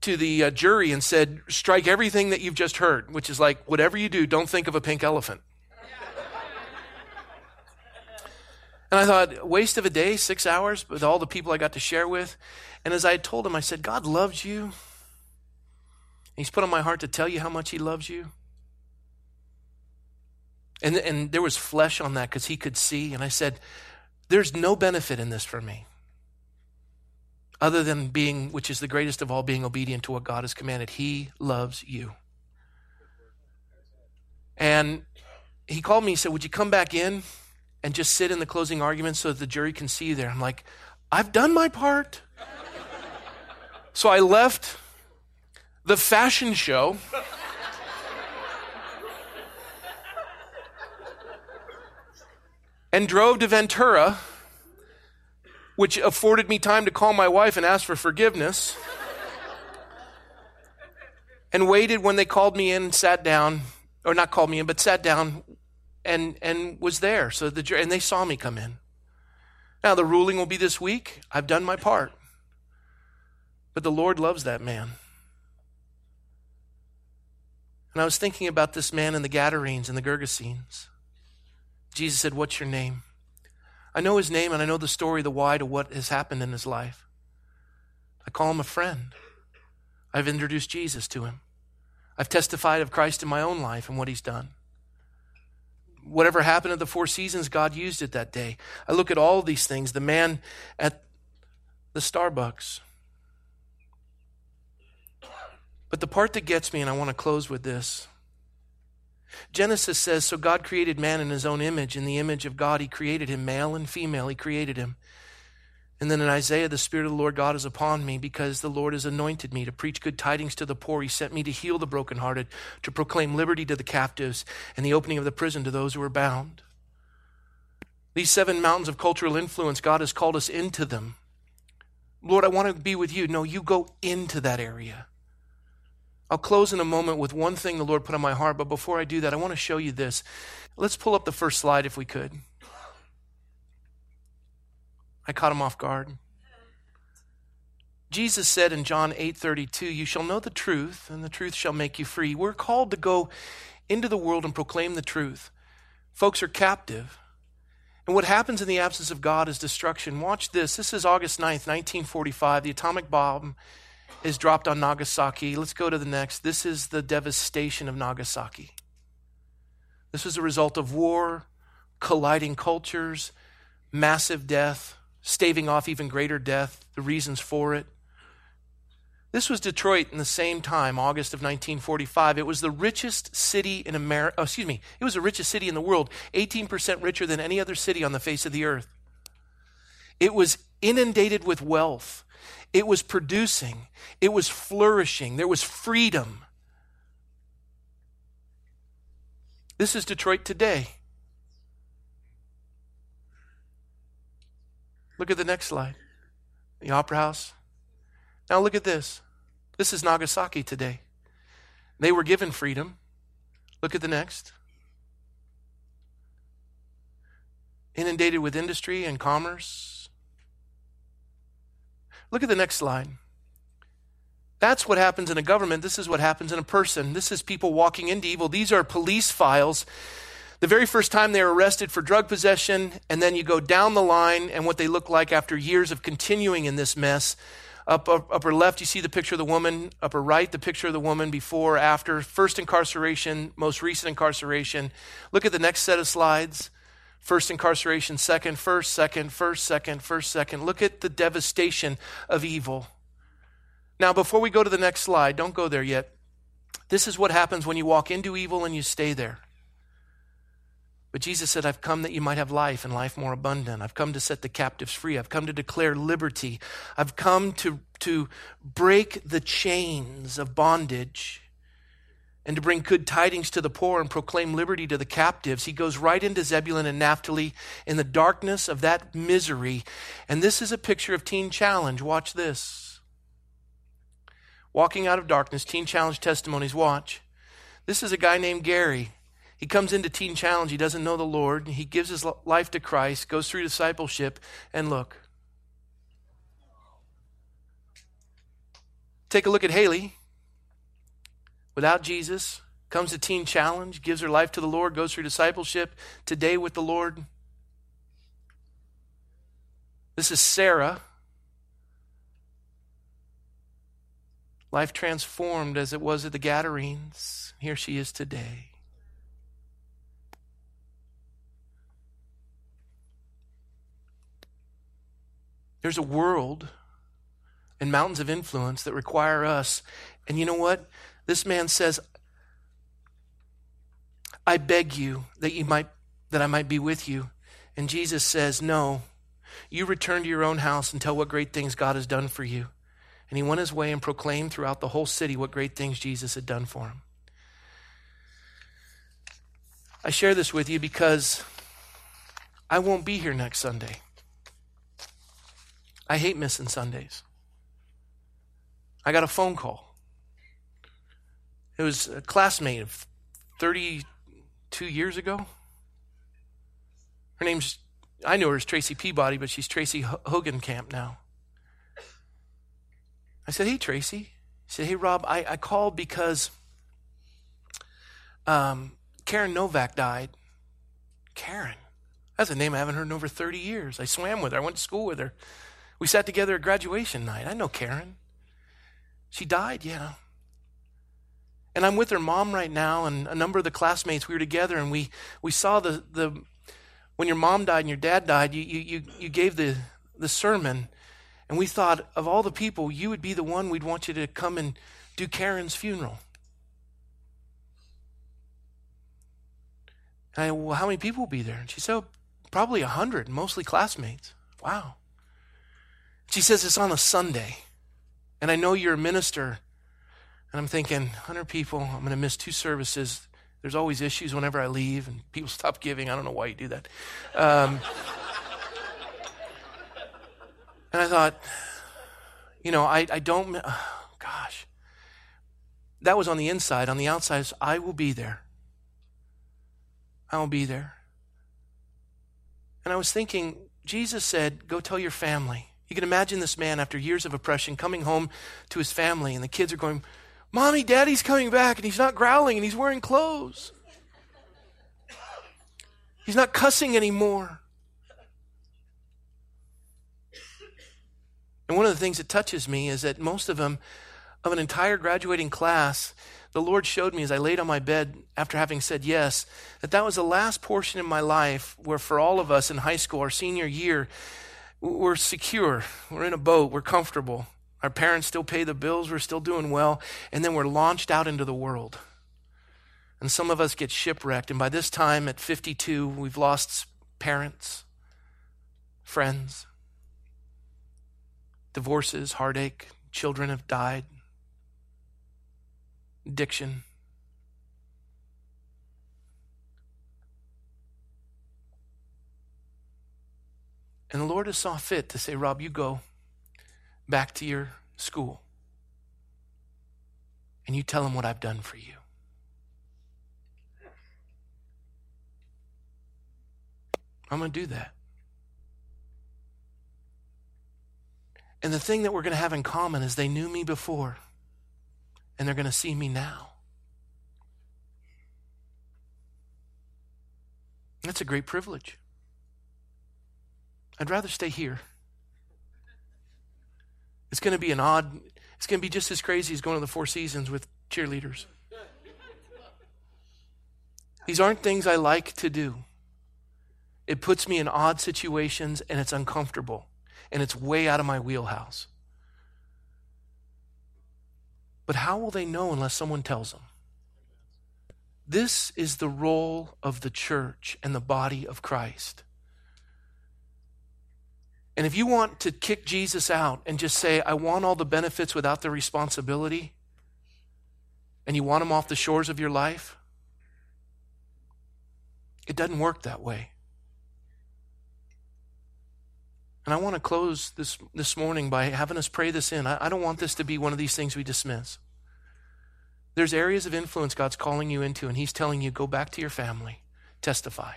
Speaker 1: to the uh, jury and said, Strike everything that you've just heard, which is like, whatever you do, don't think of a pink elephant. And I thought, waste of a day, six hours with all the people I got to share with. And as I had told him, I said, God loves you. He's put on my heart to tell you how much He loves you. And, and there was flesh on that because he could see. And I said, There's no benefit in this for me other than being, which is the greatest of all, being obedient to what God has commanded. He loves you. And he called me and said, Would you come back in and just sit in the closing argument so that the jury can see you there? I'm like, I've done my part. so I left the fashion show. and drove to Ventura, which afforded me time to call my wife and ask for forgiveness. and waited when they called me in, sat down, or not called me in, but sat down and, and was there. So the and they saw me come in. Now the ruling will be this week. I've done my part. But the Lord loves that man. And I was thinking about this man in the Gadarenes and the Gergesenes. Jesus said, What's your name? I know his name and I know the story, the why to what has happened in his life. I call him a friend. I've introduced Jesus to him. I've testified of Christ in my own life and what he's done. Whatever happened at the Four Seasons, God used it that day. I look at all these things. The man at the Starbucks, but the part that gets me, and I want to close with this Genesis says, So God created man in his own image. In the image of God, he created him, male and female, he created him. And then in Isaiah, the Spirit of the Lord God is upon me because the Lord has anointed me to preach good tidings to the poor. He sent me to heal the brokenhearted, to proclaim liberty to the captives, and the opening of the prison to those who are bound. These seven mountains of cultural influence, God has called us into them. Lord, I want to be with you. No, you go into that area. I'll close in a moment with one thing the Lord put on my heart, but before I do that, I want to show you this. Let's pull up the first slide if we could. I caught him off guard. Jesus said in John 8:32, "You shall know the truth, and the truth shall make you free." We're called to go into the world and proclaim the truth. Folks are captive. And what happens in the absence of God is destruction. Watch this. This is August 9th, 1945. The atomic bomb is dropped on Nagasaki. Let's go to the next. This is the devastation of Nagasaki. This was a result of war, colliding cultures, massive death, staving off even greater death, the reasons for it. This was Detroit in the same time, August of 1945. It was the richest city in America, oh, excuse me, it was the richest city in the world, 18% richer than any other city on the face of the earth. It was inundated with wealth. It was producing, it was flourishing, there was freedom. This is Detroit today. Look at the next slide. The Opera House. Now look at this. This is Nagasaki today. They were given freedom. Look at the next. Inundated with industry and commerce, Look at the next slide. That's what happens in a government. This is what happens in a person. This is people walking into evil. These are police files. The very first time they're arrested for drug possession, and then you go down the line and what they look like after years of continuing in this mess. Up, up, upper left, you see the picture of the woman. Upper right, the picture of the woman before, after, first incarceration, most recent incarceration. Look at the next set of slides. First incarceration, second, first, second, first, second, first, second. Look at the devastation of evil. Now, before we go to the next slide, don't go there yet. This is what happens when you walk into evil and you stay there. But Jesus said, I've come that you might have life and life more abundant. I've come to set the captives free. I've come to declare liberty. I've come to, to break the chains of bondage and to bring good tidings to the poor and proclaim liberty to the captives. He goes right into Zebulun and Naphtali in the darkness of that misery. And this is a picture of Teen Challenge. Watch this. walking out of darkness, Teen Challenge testimonies. Watch. This is a guy named Gary. He comes into Teen Challenge. He doesn't know the Lord. He gives his life to Christ, goes through discipleship, and look. Take a look at Haley. Without Jesus, comes to Teen Challenge, gives her life to the Lord, goes through discipleship, today with the Lord. This is Sarah. Life transformed as it was at the Gadarenes. Here she is today. There's a world and mountains of influence that require us. And you know what? This man says, I beg you that you might that I might be with you. And Jesus says, No. You return to your own house and tell what great things God has done for you. And he went his way and proclaimed throughout the whole city what great things Jesus had done for him. I share this with you because I won't be here next Sunday. I hate missing Sundays. I got a phone call. It was a classmate of 32 years ago. Her name's, I know her as Tracy Peabody, but she's Tracy Hogan Camp now. I said, Hey, Tracy. He said, Hey, Rob, I, I called because um, Karen Novak died. Karen. That's a name I haven't heard in over 30 years. I swam with her. I went to school with her. We sat together at graduation night. I know Karen. She died, yeah. And I'm with her mom right now, and a number of the classmates. We were together, and we, we saw the, the when your mom died and your dad died, you, you, you you gave the, the sermon, and we thought, of all the people, you would be the one we'd want you to come and do Karen's funeral. And I, well, how many people will be there? And she said, oh, probably a hundred, mostly classmates. Wow. She says it's on a Sunday. And I know you're a minister. And I'm thinking, 100 people, I'm going to miss two services. There's always issues whenever I leave, and people stop giving. I don't know why you do that. Um, and I thought, you know, I, I don't, oh, gosh. That was on the inside. On the outside, I will be there. I will be there. And I was thinking, Jesus said, Go tell your family. You can imagine this man after years of oppression coming home to his family, and the kids are going, Mommy, Daddy's coming back, and he's not growling, and he's wearing clothes. He's not cussing anymore. And one of the things that touches me is that most of them, of an entire graduating class, the Lord showed me as I laid on my bed after having said yes, that that was the last portion in my life where, for all of us in high school, our senior year, we're secure. We're in a boat. We're comfortable. Our parents still pay the bills. We're still doing well. And then we're launched out into the world. And some of us get shipwrecked. And by this time, at 52, we've lost parents, friends, divorces, heartache, children have died, addiction. And the Lord has saw fit to say, Rob, you go back to your school and you tell them what I've done for you. I'm going to do that. And the thing that we're going to have in common is they knew me before, and they're going to see me now. That's a great privilege. I'd rather stay here. It's going to be an odd, it's going to be just as crazy as going to the Four Seasons with cheerleaders. These aren't things I like to do. It puts me in odd situations and it's uncomfortable and it's way out of my wheelhouse. But how will they know unless someone tells them? This is the role of the church and the body of Christ. And if you want to kick Jesus out and just say, I want all the benefits without the responsibility, and you want him off the shores of your life, it doesn't work that way. And I want to close this, this morning by having us pray this in. I, I don't want this to be one of these things we dismiss. There's areas of influence God's calling you into, and He's telling you go back to your family, testify.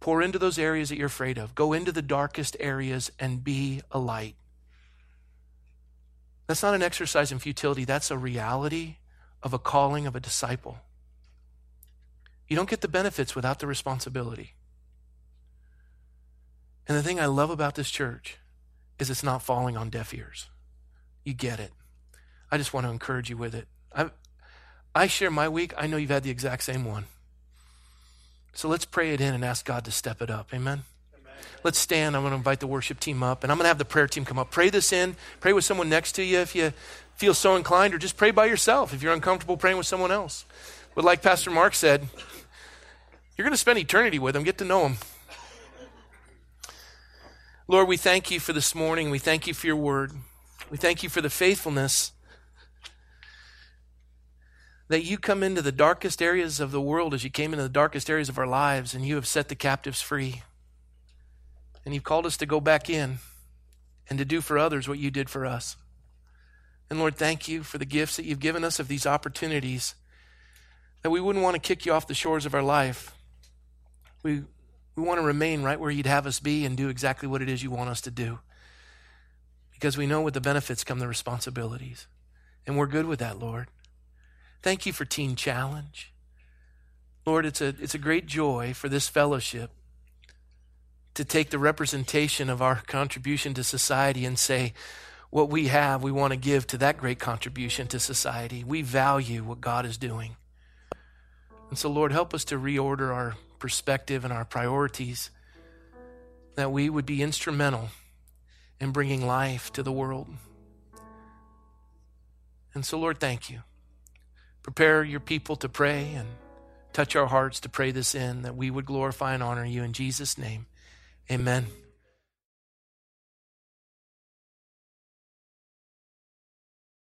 Speaker 1: Pour into those areas that you're afraid of. Go into the darkest areas and be a light. That's not an exercise in futility, that's a reality of a calling of a disciple. You don't get the benefits without the responsibility. And the thing I love about this church is it's not falling on deaf ears. You get it. I just want to encourage you with it. I, I share my week. I know you've had the exact same one. So let's pray it in and ask God to step it up. Amen. Amen. Let's stand. I'm going to invite the worship team up, and I'm going to have the prayer team come up. Pray this in. Pray with someone next to you if you feel so inclined, or just pray by yourself if you're uncomfortable praying with someone else. But like Pastor Mark said, you're going to spend eternity with them. Get to know them. Lord, we thank you for this morning. We thank you for your word. We thank you for the faithfulness that you come into the darkest areas of the world as you came into the darkest areas of our lives and you have set the captives free. And you've called us to go back in and to do for others what you did for us. And Lord, thank you for the gifts that you've given us of these opportunities that we wouldn't want to kick you off the shores of our life. We, we want to remain right where you'd have us be and do exactly what it is you want us to do. Because we know with the benefits come the responsibilities. And we're good with that, Lord. Thank you for Teen Challenge. Lord, it's a, it's a great joy for this fellowship to take the representation of our contribution to society and say, what we have, we want to give to that great contribution to society. We value what God is doing. And so, Lord, help us to reorder our perspective and our priorities, that we would be instrumental in bringing life to the world. And so, Lord, thank you. Prepare your people to pray and touch our hearts to pray this in, that we would glorify and honor you in Jesus' name. Amen.